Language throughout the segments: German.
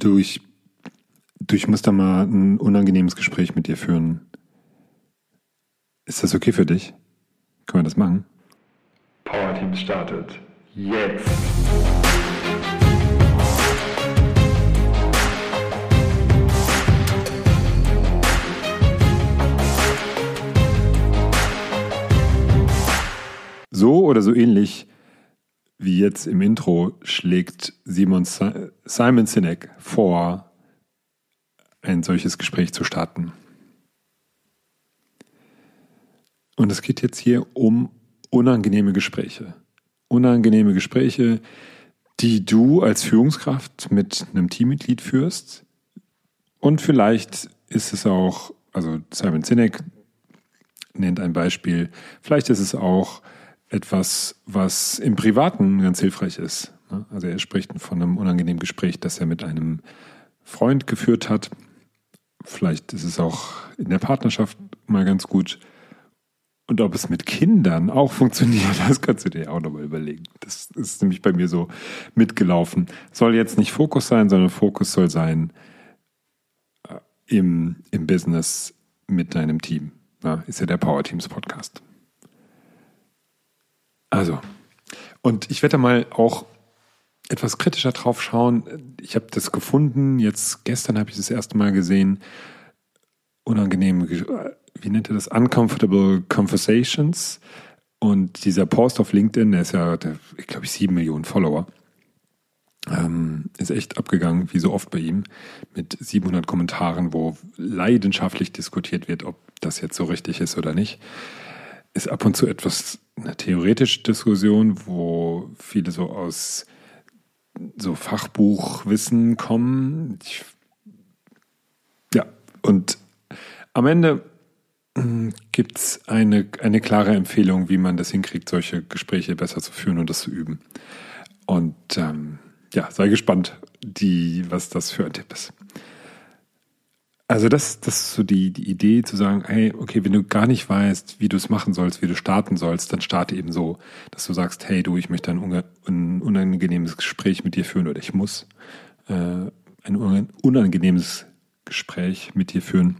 Du, ich, du, ich muss da mal ein unangenehmes Gespräch mit dir führen. Ist das okay für dich? Können wir das machen? Power Teams startet. Jetzt! So oder so ähnlich wie jetzt im Intro schlägt Simon Simon Sinek vor, ein solches Gespräch zu starten. Und es geht jetzt hier um unangenehme Gespräche. Unangenehme Gespräche, die du als Führungskraft mit einem Teammitglied führst. Und vielleicht ist es auch, also Simon Sinek nennt ein Beispiel, vielleicht ist es auch etwas, was im Privaten ganz hilfreich ist. Ne? Also er spricht von einem unangenehmen Gespräch, das er mit einem Freund geführt hat. Vielleicht ist es auch in der Partnerschaft mal ganz gut. Und ob es mit Kindern auch funktioniert, das kannst du dir auch nochmal überlegen. Das ist nämlich bei mir so mitgelaufen. Soll jetzt nicht Fokus sein, sondern Fokus soll sein äh, im, im Business mit deinem Team. Ja, ist ja der Power Teams Podcast. Also, und ich werde mal auch etwas kritischer drauf schauen. Ich habe das gefunden, jetzt gestern habe ich das erste Mal gesehen. Unangenehme, wie nennt er das? Uncomfortable Conversations. Und dieser Post auf LinkedIn, der ist ja, der, ich glaube, ich sieben Millionen Follower. Ähm, ist echt abgegangen, wie so oft bei ihm, mit 700 Kommentaren, wo leidenschaftlich diskutiert wird, ob das jetzt so richtig ist oder nicht ist ab und zu etwas eine theoretische Diskussion, wo viele so aus so Fachbuchwissen kommen. Ich, ja, und am Ende hm, gibt es eine, eine klare Empfehlung, wie man das hinkriegt, solche Gespräche besser zu führen und das zu üben. Und ähm, ja, sei gespannt, die, was das für ein Tipp ist. Also das, das ist so die, die Idee zu sagen, hey, okay, wenn du gar nicht weißt, wie du es machen sollst, wie du starten sollst, dann starte eben so, dass du sagst, hey du, ich möchte ein, ein unangenehmes Gespräch mit dir führen oder ich muss äh, ein unangenehmes Gespräch mit dir führen.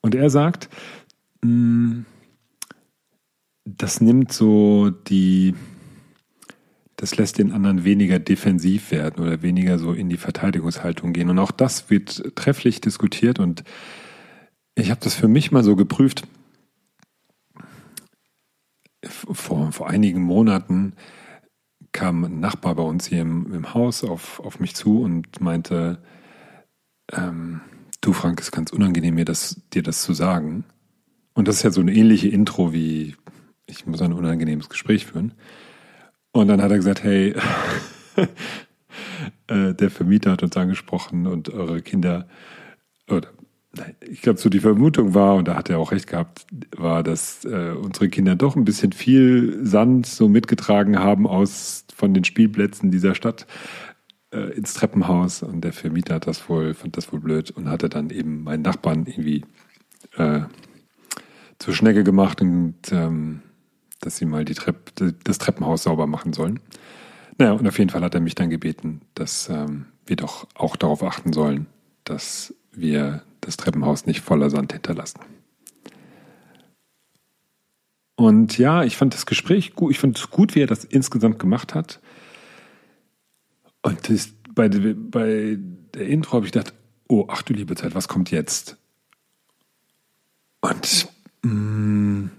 Und er sagt, mm, das nimmt so die das lässt den anderen weniger defensiv werden oder weniger so in die Verteidigungshaltung gehen. Und auch das wird trefflich diskutiert und ich habe das für mich mal so geprüft. Vor, vor einigen Monaten kam ein Nachbar bei uns hier im, im Haus auf, auf mich zu und meinte, ähm, du Frank, es ist ganz unangenehm, mir das, dir das zu sagen. Und das ist ja so eine ähnliche Intro wie, ich muss ein unangenehmes Gespräch führen. Und dann hat er gesagt, hey, äh, der Vermieter hat uns angesprochen und eure Kinder, oder ich glaube, so die Vermutung war, und da hat er auch recht gehabt, war, dass äh, unsere Kinder doch ein bisschen viel Sand so mitgetragen haben aus von den Spielplätzen dieser Stadt äh, ins Treppenhaus. Und der Vermieter hat das wohl, fand das wohl blöd und hatte dann eben meinen Nachbarn irgendwie äh, zur Schnecke gemacht und ähm, dass sie mal die Trepp, das Treppenhaus sauber machen sollen. Naja, und auf jeden Fall hat er mich dann gebeten, dass ähm, wir doch auch darauf achten sollen, dass wir das Treppenhaus nicht voller Sand hinterlassen. Und ja, ich fand das Gespräch gut, ich fand es gut, wie er das insgesamt gemacht hat. Und das, bei, bei der Intro habe ich gedacht, oh, ach du liebe Zeit, was kommt jetzt? Und mh, mm,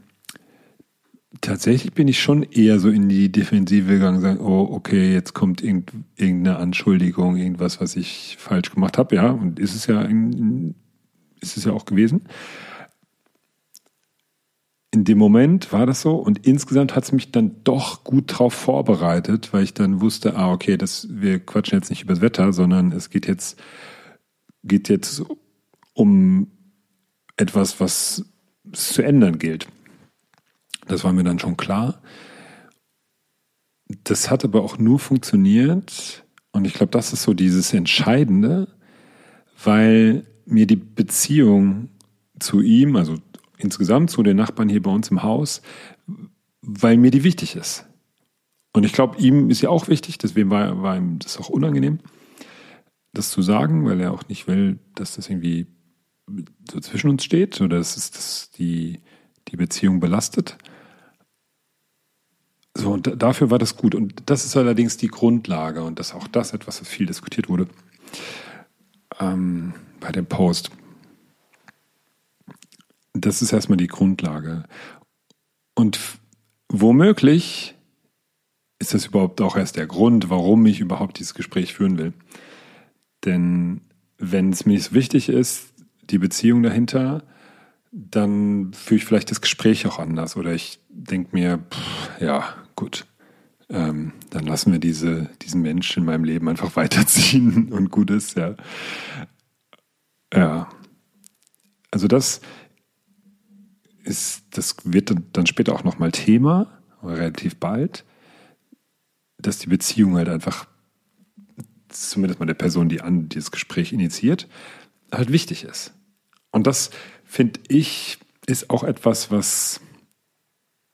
tatsächlich bin ich schon eher so in die Defensive gegangen, sagen, oh, okay, jetzt kommt irgendeine Anschuldigung, irgendwas, was ich falsch gemacht habe, ja, und ist es ja, ist es ja auch gewesen. In dem Moment war das so und insgesamt hat es mich dann doch gut darauf vorbereitet, weil ich dann wusste, ah, okay, das, wir quatschen jetzt nicht über das Wetter, sondern es geht jetzt, geht jetzt um etwas, was zu ändern gilt. Das war mir dann schon klar. Das hat aber auch nur funktioniert, und ich glaube, das ist so dieses Entscheidende, weil mir die Beziehung zu ihm, also insgesamt zu den Nachbarn hier bei uns im Haus, weil mir die wichtig ist. Und ich glaube, ihm ist ja auch wichtig, deswegen war, war ihm das auch unangenehm, das zu sagen, weil er auch nicht will, dass das irgendwie so zwischen uns steht oder dass es das die, die Beziehung belastet. So, und dafür war das gut. Und das ist allerdings die Grundlage und das auch das etwas, was viel diskutiert wurde ähm, bei dem Post. Das ist erstmal die Grundlage. Und womöglich ist das überhaupt auch erst der Grund, warum ich überhaupt dieses Gespräch führen will. Denn wenn es mir wichtig ist, die Beziehung dahinter, dann führe ich vielleicht das Gespräch auch anders. Oder ich denke mir, pff, ja, gut, ähm, dann lassen wir diese, diesen Menschen in meinem Leben einfach weiterziehen und gut ist, ja. Ja. Also das ist, das wird dann später auch nochmal Thema, relativ bald, dass die Beziehung halt einfach, zumindest mal der Person, die an dieses Gespräch initiiert, halt wichtig ist. Und das finde ich, ist auch etwas, was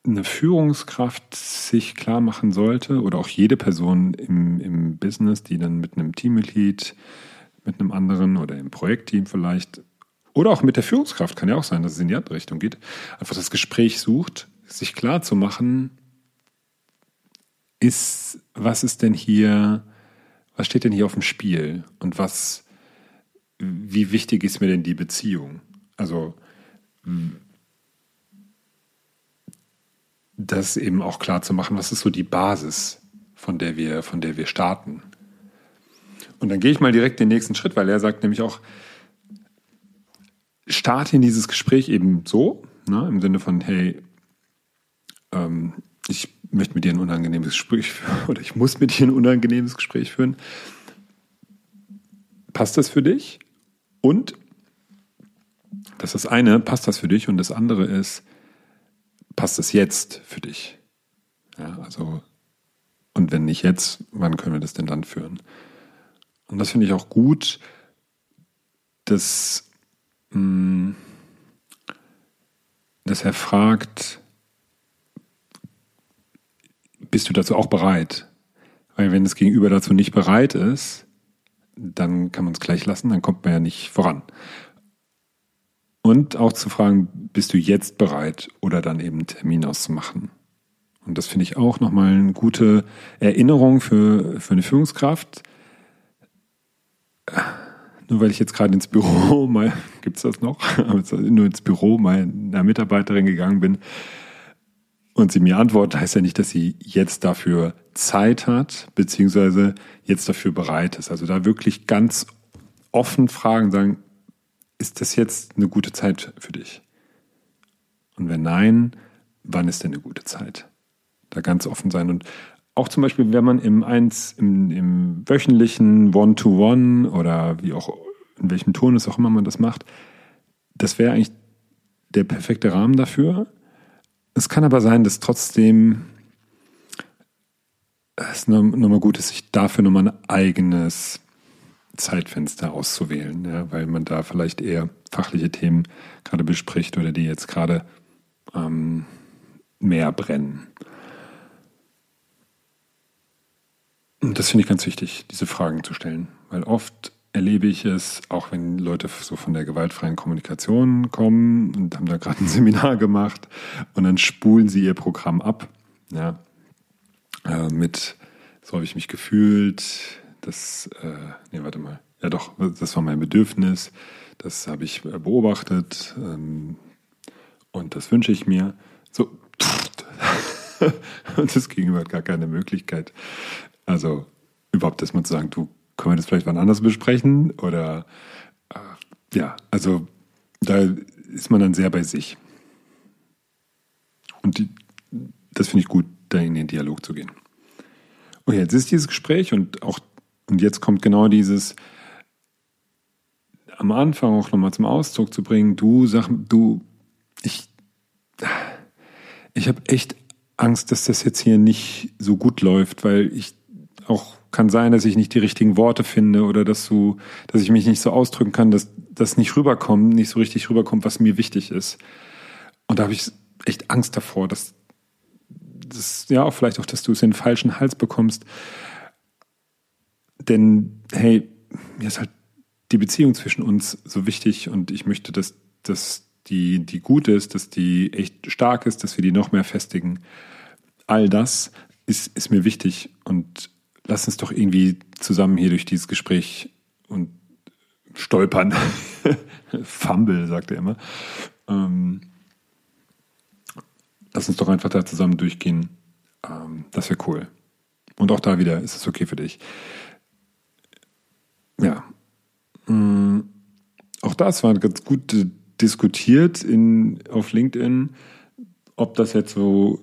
eine Führungskraft sich klar machen sollte oder auch jede Person im, im Business, die dann mit einem Teammitglied, mit einem anderen oder im Projektteam vielleicht oder auch mit der Führungskraft, kann ja auch sein, dass es in die andere Richtung geht, einfach das Gespräch sucht, sich klar zu machen, ist, was ist denn hier, was steht denn hier auf dem Spiel und was, wie wichtig ist mir denn die Beziehung? Also, das eben auch klar zu machen, was ist so die Basis, von der wir, von der wir starten. Und dann gehe ich mal direkt den nächsten Schritt, weil er sagt nämlich auch, starte in dieses Gespräch eben so, ne, im Sinne von, hey, ähm, ich möchte mit dir ein unangenehmes Gespräch führen oder ich muss mit dir ein unangenehmes Gespräch führen. Passt das für dich? Und das ist das eine, passt das für dich? Und das andere ist, passt es jetzt für dich? Ja, also, und wenn nicht jetzt, wann können wir das denn dann führen? Und das finde ich auch gut, dass, mh, hm, dass er fragt, bist du dazu auch bereit? Weil wenn das Gegenüber dazu nicht bereit ist, dann kann man es gleich lassen, dann kommt man ja nicht voran. Und auch zu fragen, bist du jetzt bereit oder dann eben einen Termin auszumachen? Und das finde ich auch nochmal eine gute Erinnerung für, für eine Führungskraft. Nur weil ich jetzt gerade ins Büro mal, gibt es das noch, nur ins Büro meiner Mitarbeiterin gegangen bin und sie mir antwortet, heißt ja nicht, dass sie jetzt dafür Zeit hat, beziehungsweise jetzt dafür bereit ist. Also da wirklich ganz offen fragen, sagen, ist das jetzt eine gute Zeit für dich? Und wenn nein, wann ist denn eine gute Zeit? Da ganz offen sein. Und auch zum Beispiel, wenn man im eins, im, im wöchentlichen One-to-One -One oder wie auch, in welchem Ton es auch immer man das macht, das wäre eigentlich der perfekte Rahmen dafür. Es kann aber sein, dass trotzdem es nochmal gut ist, sich dafür nochmal ein eigenes Zeitfenster auszuwählen, ja, weil man da vielleicht eher fachliche Themen gerade bespricht oder die jetzt gerade ähm, mehr brennen. Und das finde ich ganz wichtig, diese Fragen zu stellen, weil oft erlebe ich es, auch wenn Leute so von der gewaltfreien Kommunikation kommen und haben da gerade ein Seminar gemacht und dann spulen sie ihr Programm ab, ja, äh, mit so habe ich mich gefühlt, das, äh, nee, warte mal. Ja doch, das war mein Bedürfnis. Das habe ich beobachtet ähm, und das wünsche ich mir. So. und das Gegenüber hat gar keine Möglichkeit. Also überhaupt erstmal zu sagen, du, können wir das vielleicht wann anders besprechen? Oder äh, ja, also da ist man dann sehr bei sich. Und die, das finde ich gut, da in den Dialog zu gehen. Und jetzt ist dieses Gespräch und auch und jetzt kommt genau dieses am Anfang auch nochmal zum Ausdruck zu bringen, du sag, du, ich, ich habe echt Angst, dass das jetzt hier nicht so gut läuft, weil ich auch kann sein, dass ich nicht die richtigen Worte finde oder dass du, dass ich mich nicht so ausdrücken kann, dass das nicht rüberkommt, nicht so richtig rüberkommt, was mir wichtig ist. Und da habe ich echt Angst davor, dass das, ja, vielleicht auch, dass du es in den falschen Hals bekommst. Denn, hey, mir ist halt die Beziehung zwischen uns so wichtig und ich möchte, dass, dass die, die gut ist, dass die echt stark ist, dass wir die noch mehr festigen. All das ist, ist mir wichtig und lass uns doch irgendwie zusammen hier durch dieses Gespräch und stolpern. Fumble, sagt er immer. Ähm, lass uns doch einfach da zusammen durchgehen. Ähm, das wäre cool. Und auch da wieder, ist es okay für dich? Ja. Ähm, auch das war ganz gut diskutiert in, auf LinkedIn, ob das jetzt so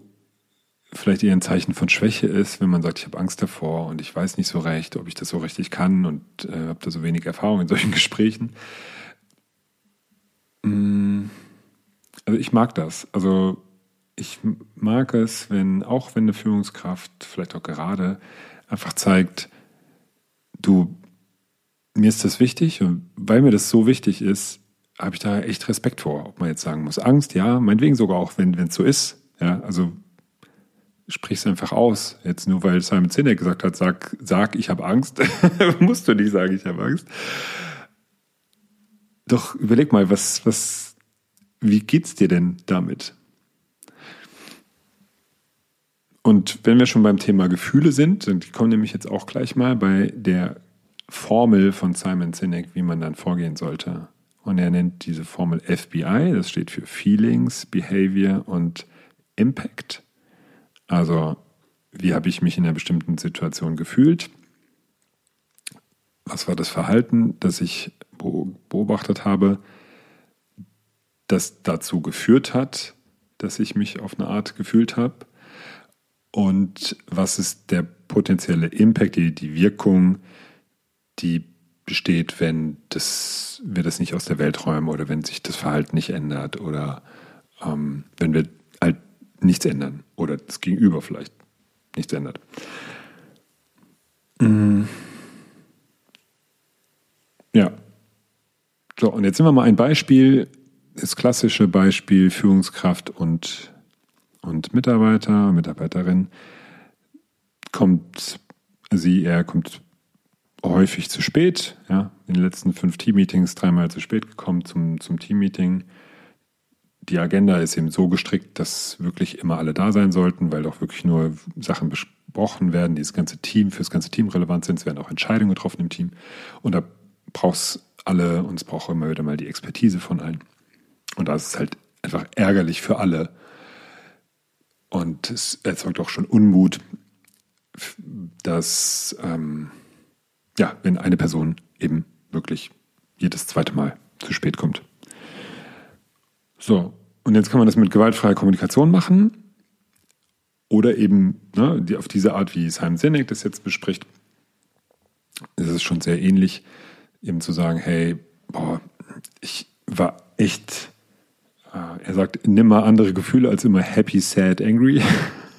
vielleicht eher ein Zeichen von Schwäche ist, wenn man sagt, ich habe Angst davor und ich weiß nicht so recht, ob ich das so richtig kann und äh, habe da so wenig Erfahrung in solchen Gesprächen. Mm, also ich mag das. Also ich mag es, wenn auch wenn eine Führungskraft vielleicht auch gerade einfach zeigt, du mir ist das wichtig und weil mir das so wichtig ist, habe ich da echt Respekt vor, ob man jetzt sagen muss, Angst, ja, meinetwegen sogar auch, wenn es so ist. Ja, also sprich es einfach aus. Jetzt nur weil Simon Sinek gesagt hat, sag, sag ich habe Angst, musst du nicht sagen, ich habe Angst. Doch überleg mal, was, was, wie geht's dir denn damit? Und wenn wir schon beim Thema Gefühle sind, und die kommen nämlich jetzt auch gleich mal bei der Formel von Simon Sinek, wie man dann vorgehen sollte. Und er nennt diese Formel FBI, das steht für Feelings, Behavior und Impact. Also, wie habe ich mich in einer bestimmten Situation gefühlt? Was war das Verhalten, das ich beobachtet habe, das dazu geführt hat, dass ich mich auf eine Art gefühlt habe? Und was ist der potenzielle Impact, die, die Wirkung, die besteht, wenn das, wir das nicht aus der Welt räumen oder wenn sich das Verhalten nicht ändert oder ähm, wenn wir halt nichts ändern oder das Gegenüber vielleicht nichts ändert. Mhm. Ja. So, und jetzt sind wir mal ein Beispiel, das klassische Beispiel Führungskraft und, und Mitarbeiter, Mitarbeiterin. Kommt sie, er kommt häufig zu spät. Ja, in den letzten fünf Team-Meetings dreimal zu spät gekommen zum, zum Team-Meeting. Die Agenda ist eben so gestrickt, dass wirklich immer alle da sein sollten, weil doch wirklich nur Sachen besprochen werden, die das ganze Team, für das ganze Team relevant sind. Es werden auch Entscheidungen getroffen im Team. Und da braucht es alle und es braucht immer wieder mal die Expertise von allen. Und da ist es halt einfach ärgerlich für alle. Und es erzeugt auch schon Unmut, dass ähm, ja, wenn eine Person eben wirklich jedes zweite Mal zu spät kommt. So, und jetzt kann man das mit gewaltfreier Kommunikation machen oder eben ne, die, auf diese Art, wie Simon Sinek das jetzt bespricht. Es ist schon sehr ähnlich, eben zu sagen, hey, boah, ich war echt, äh, er sagt, nimm mal andere Gefühle als immer happy, sad, angry.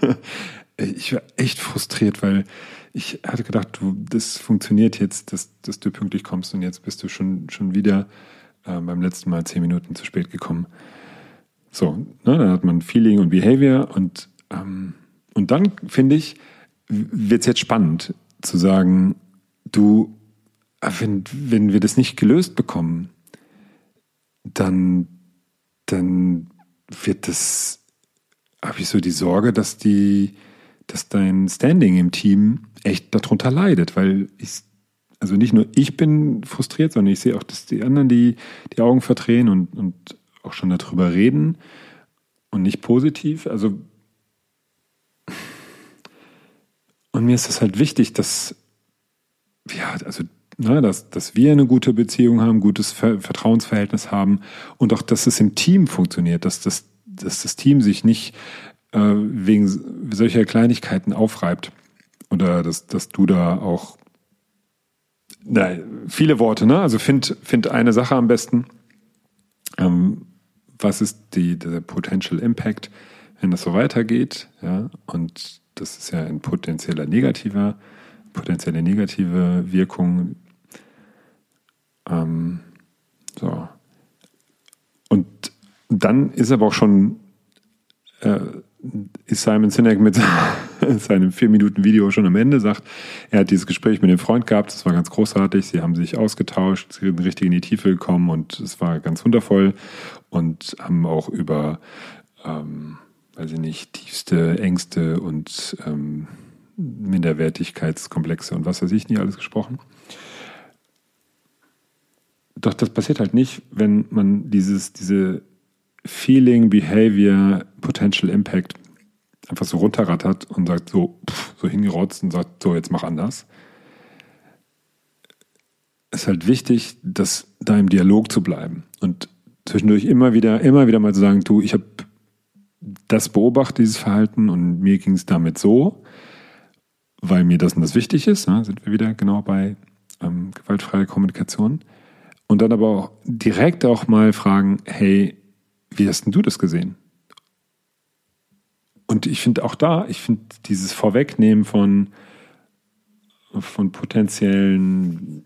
ich war echt frustriert, weil ich hatte gedacht, du, das funktioniert jetzt, dass, dass du pünktlich kommst und jetzt bist du schon, schon wieder äh, beim letzten Mal zehn Minuten zu spät gekommen. So, ne, dann hat man Feeling und Behavior und, ähm, und dann, finde ich, wird es jetzt spannend zu sagen, du, äh, wenn, wenn wir das nicht gelöst bekommen, dann, dann wird das, habe ich so die Sorge, dass die, dass dein Standing im Team echt darunter leidet, weil ich, also nicht nur ich bin frustriert, sondern ich sehe auch, dass die anderen die, die Augen verdrehen und, und auch schon darüber reden und nicht positiv. Also, und mir ist es halt wichtig, dass, ja, also, na, ne, dass, dass wir eine gute Beziehung haben, gutes Vertrauensverhältnis haben und auch, dass es im Team funktioniert, dass das, dass das Team sich nicht äh, wegen solcher Kleinigkeiten aufreibt. Oder dass, dass du da auch na, viele Worte, ne? Also find, find eine Sache am besten. Ähm, was ist die, der Potential Impact, wenn das so weitergeht? Ja, und das ist ja ein potenzieller negativer, potenzielle negative Wirkung. Ähm, so. Und dann ist aber auch schon äh, ist Simon Sinek mit seinem vier Minuten Video schon am Ende, sagt, er hat dieses Gespräch mit dem Freund gehabt, das war ganz großartig, sie haben sich ausgetauscht, sind richtig in die Tiefe gekommen und es war ganz wundervoll und haben auch über, ähm, weiß ich nicht, tiefste Ängste und ähm, Minderwertigkeitskomplexe und was weiß ich nicht alles gesprochen. Doch das passiert halt nicht, wenn man dieses, diese Feeling, Behavior, Potential Impact einfach so runterrattert und sagt so, pff, so hingerotzt und sagt, so, jetzt mach anders. Ist halt wichtig, dass da im Dialog zu bleiben und zwischendurch immer wieder, immer wieder mal zu sagen, du, ich habe das beobachtet, dieses Verhalten und mir ging es damit so, weil mir das und das wichtig ist. Ne? Sind wir wieder genau bei ähm, gewaltfreier Kommunikation. Und dann aber auch direkt auch mal fragen, hey, wie hast denn du das gesehen? Und ich finde auch da, ich finde dieses Vorwegnehmen von, von potenziellen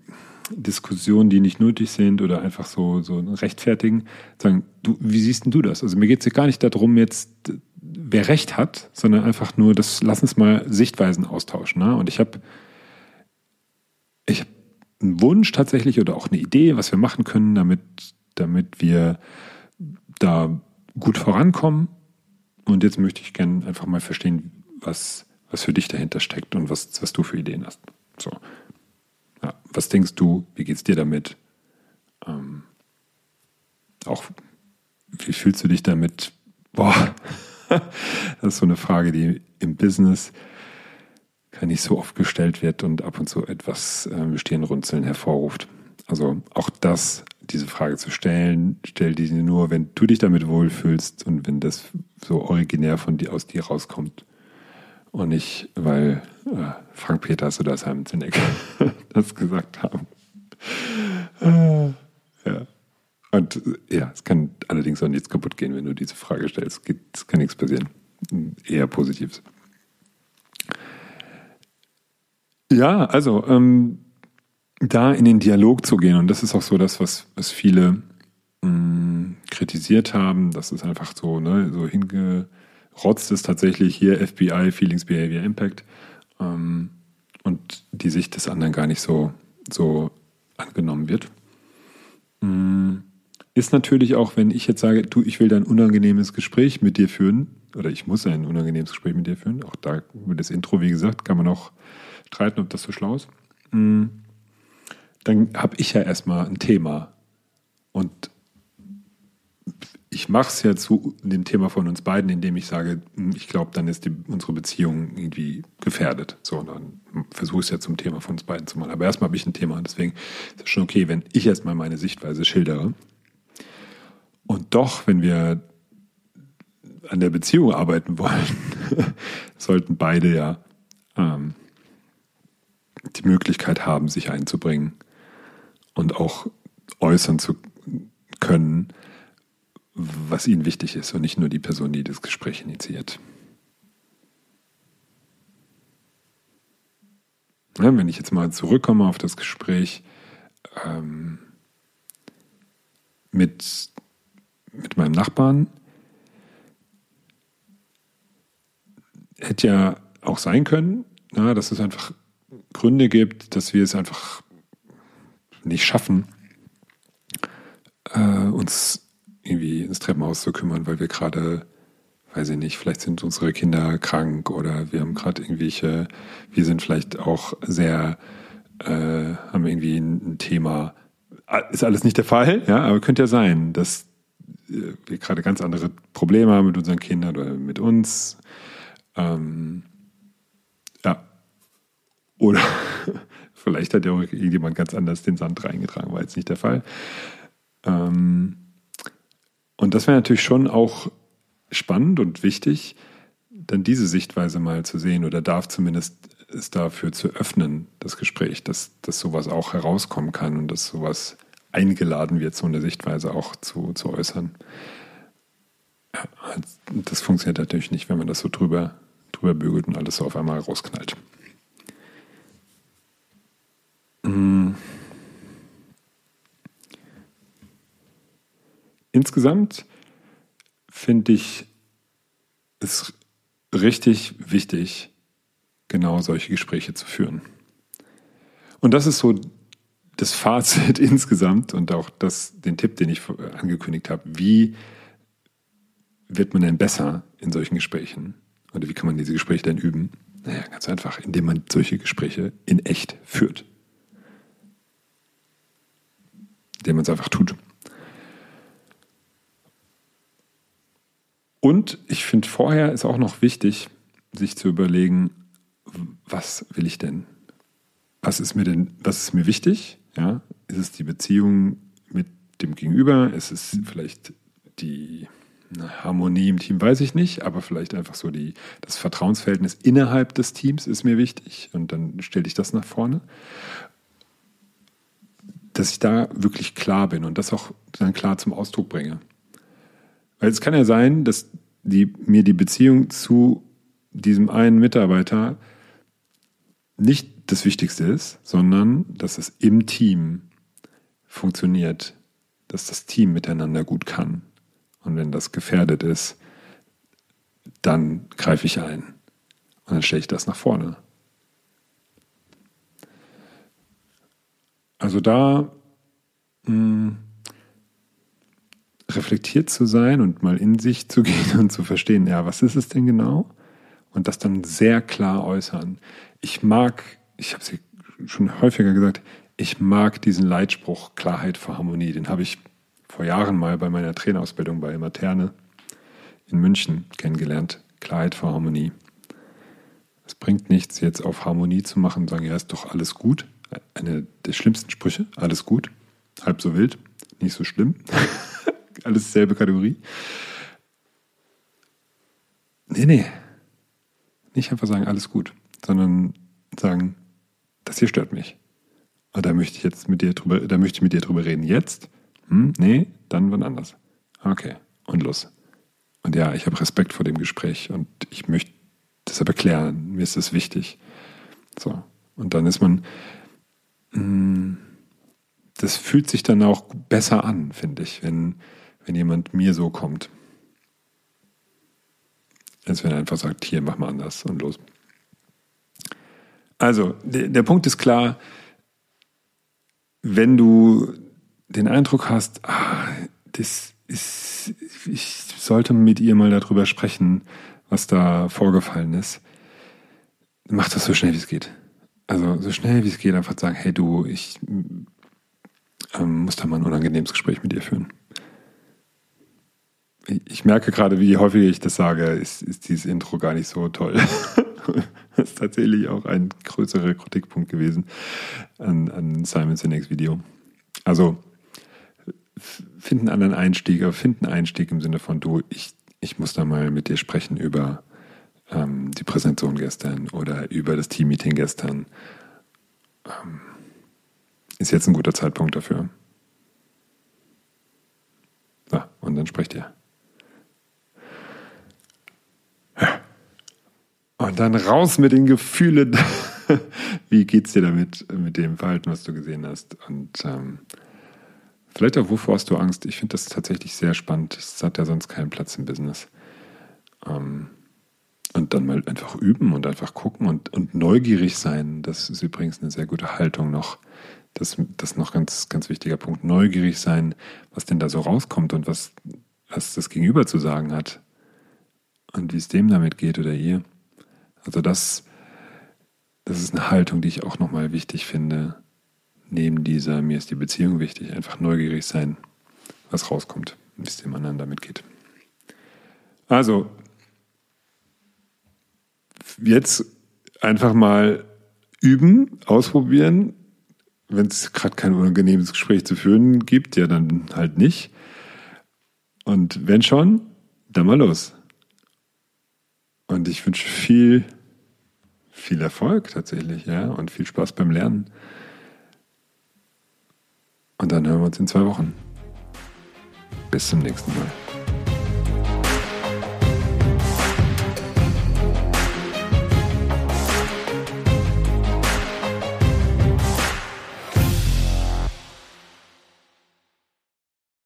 Diskussionen, die nicht nötig sind oder einfach so, so rechtfertigen, sagen, du, wie siehst denn du das? Also mir geht es ja gar nicht darum, jetzt wer recht hat, sondern einfach nur, das, lass uns mal Sichtweisen austauschen. Ne? Und ich habe ich hab einen Wunsch tatsächlich oder auch eine Idee, was wir machen können, damit, damit wir da gut vorankommen. Und jetzt möchte ich gerne einfach mal verstehen, was, was für dich dahinter steckt und was, was du für Ideen hast. So. Ja, was denkst du? Wie geht es dir damit? Ähm, auch, wie fühlst du dich damit? Boah, das ist so eine Frage, die im Business gar nicht so oft gestellt wird und ab und zu etwas äh, Stirnrunzeln hervorruft. Also auch das diese Frage zu stellen, stell die nur, wenn du dich damit wohlfühlst und wenn das so originär von dir aus dir rauskommt. Und nicht, weil äh, Frank Peters oder Simon Sinek das gesagt haben. Äh, ja. Und ja, es kann allerdings auch nichts kaputt gehen, wenn du diese Frage stellst. Es kann nichts passieren. Eher Positives. Ja, also ähm, da in den Dialog zu gehen. Und das ist auch so das, was, was viele mh, mm, kritisiert haben. Das ist einfach so, ne, so hingerotzt ist tatsächlich hier FBI, Feelings, Behavior, Impact. Ähm, und die Sicht des anderen gar nicht so, so angenommen wird. Mm, ist natürlich auch, wenn ich jetzt sage, du, ich will ein unangenehmes Gespräch mit dir führen, oder ich muss ein unangenehmes Gespräch mit dir führen, auch da über das Intro, wie gesagt, kann man auch streiten, ob das so schlau ist. Mm, dann habe ich ja erstmal ein Thema. Und ich mache es ja zu dem Thema von uns beiden, indem ich sage, hm, ich glaube, dann ist die, unsere Beziehung irgendwie gefährdet. So, dann versuche ich es ja zum Thema von uns beiden zu machen. Aber erstmal habe ich ein Thema und deswegen ist es schon okay, wenn ich erstmal meine Sichtweise schildere. Und doch, wenn wir an der Beziehung arbeiten wollen, sollten beide ja ähm, die Möglichkeit haben, sich einzubringen und auch äußern zu können, was ihnen wichtig ist und nicht nur die Person, die das Gespräch initiiert. Ja, wenn ich jetzt mal zurückkomme auf das Gespräch ähm, mit, mit meinem Nachbarn, hätte ja auch sein können, na, dass es einfach Gründe gibt, dass wir es einfach nicht schaffen, äh, uns irgendwie ins Treppenhaus zu kümmern, weil wir gerade, weiß ich nicht, vielleicht sind unsere Kinder krank oder wir haben gerade irgendwelche, wir sind vielleicht auch sehr, äh, haben irgendwie ein, ein Thema. Ist alles nicht der Fall, ja, aber könnte ja sein, dass äh, wir gerade ganz andere Probleme haben mit unseren Kindern oder mit uns. Ähm, ja. Oder Vielleicht hat ja auch irgendjemand ganz anders den Sand reingetragen, war jetzt nicht der Fall. Ähm, und das wäre natürlich schon auch spannend und wichtig, dann diese Sichtweise mal zu sehen oder darf zumindest es dafür zu öffnen, das Gespräch, dass, dass sowas auch herauskommen kann und dass sowas eingeladen wird, so eine Sichtweise auch zu, zu äußern. Das funktioniert natürlich nicht, wenn man das so drüber, drüber bügelt und alles so auf einmal rausknallt. Insgesamt finde ich es richtig wichtig, genau solche Gespräche zu führen. Und das ist so das Fazit insgesamt und auch das, den Tipp, den ich angekündigt habe. Wie wird man denn besser in solchen Gesprächen? Oder wie kann man diese Gespräche denn üben? Naja, ganz einfach, indem man solche Gespräche in echt führt. Indem man es einfach tut. Und ich finde, vorher ist auch noch wichtig, sich zu überlegen, was will ich denn? Was ist mir denn, was ist mir wichtig? Ja, ist es die Beziehung mit dem Gegenüber? Ist es vielleicht die Harmonie im Team, weiß ich nicht, aber vielleicht einfach so die, das Vertrauensverhältnis innerhalb des Teams ist mir wichtig und dann stelle ich das nach vorne. Dass ich da wirklich klar bin und das auch dann klar zum Ausdruck bringe. Weil es kann ja sein, dass die, mir die Beziehung zu diesem einen Mitarbeiter nicht das Wichtigste ist, sondern dass es im Team funktioniert, dass das Team miteinander gut kann. Und wenn das gefährdet ist, dann greife ich ein und dann stelle ich das nach vorne. Also da mh, hm, reflektiert zu sein und mal in sich zu gehen und zu verstehen, ja, was ist es denn genau? Und das dann sehr klar äußern. Ich mag, ich habe es schon häufiger gesagt, ich mag diesen Leitspruch Klarheit vor Harmonie. Den habe ich vor Jahren mal bei meiner Trainerausbildung bei Materne in München kennengelernt. Klarheit vor Harmonie. Es bringt nichts, jetzt auf Harmonie zu machen und sagen, ja, ist doch alles gut. Eine der schlimmsten Sprüche, alles gut, halb so wild, nicht so schlimm. alles dieselbe Kategorie. Nee, nee. Nicht einfach sagen, alles gut, sondern sagen, das hier stört mich. Und da möchte ich jetzt mit dir drüber, da möchte ich mit dir drüber reden. Jetzt? Hm, nee, dann wann anders. Okay, und los. Und ja, ich habe Respekt vor dem Gespräch und ich möchte deshalb erklären, mir ist das wichtig. So. Und dann ist man, hm, das fühlt sich dann auch besser an, finde ich, wenn, wenn jemand mir so kommt. Als wenn er einfach sagt, hier, mach mal anders und los. Also, der, der Punkt ist klar, wenn du den Eindruck hast, ah, das ist, ich sollte mit ihr mal darüber sprechen, was da vorgefallen ist, mach das so schnell wie es geht. Also so schnell wie es geht, einfach sagen, hey du, ich ähm, muss da mal ein unangenehmes Gespräch mit dir führen ich merke gerade, wie häufig ich das sage, ist, ist dieses Intro gar nicht so toll. das ist tatsächlich auch ein größerer Kritikpunkt gewesen an, an Simon Sinek's Video. Also finden einen anderen Einstieg, aber finden Einstieg im Sinne von du, ich, ich muss da mal mit dir sprechen über ähm, die Präsentation gestern oder über das Teammeeting gestern. Ähm, ist jetzt ein guter Zeitpunkt dafür. Ja, und dann sprecht ihr. Und dann raus mit den Gefühlen. Wie geht's dir damit, mit dem Verhalten, was du gesehen hast? Und ähm, vielleicht auch, wovor hast du Angst? Ich finde das tatsächlich sehr spannend. Es hat ja sonst keinen Platz im Business. Ähm, und dann mal einfach üben und einfach gucken und, und neugierig sein. Das ist übrigens eine sehr gute Haltung noch. Das, das ist noch ganz, ganz wichtiger Punkt. Neugierig sein, was denn da so rauskommt und was, was das Gegenüber zu sagen hat. Und wie es dem damit geht oder ihr. Also das, das ist eine Haltung, die ich auch nochmal wichtig finde. Neben dieser, mir ist die Beziehung wichtig, einfach neugierig sein, was rauskommt, wie es dem anderen damit geht. Also, jetzt einfach mal üben, ausprobieren. Wenn es gerade kein unangenehmes Gespräch zu führen gibt, ja, dann halt nicht. Und wenn schon, dann mal los. Und ich wünsche viel viel Erfolg tatsächlich, ja, und viel Spaß beim Lernen. Und dann hören wir uns in zwei Wochen. Bis zum nächsten Mal.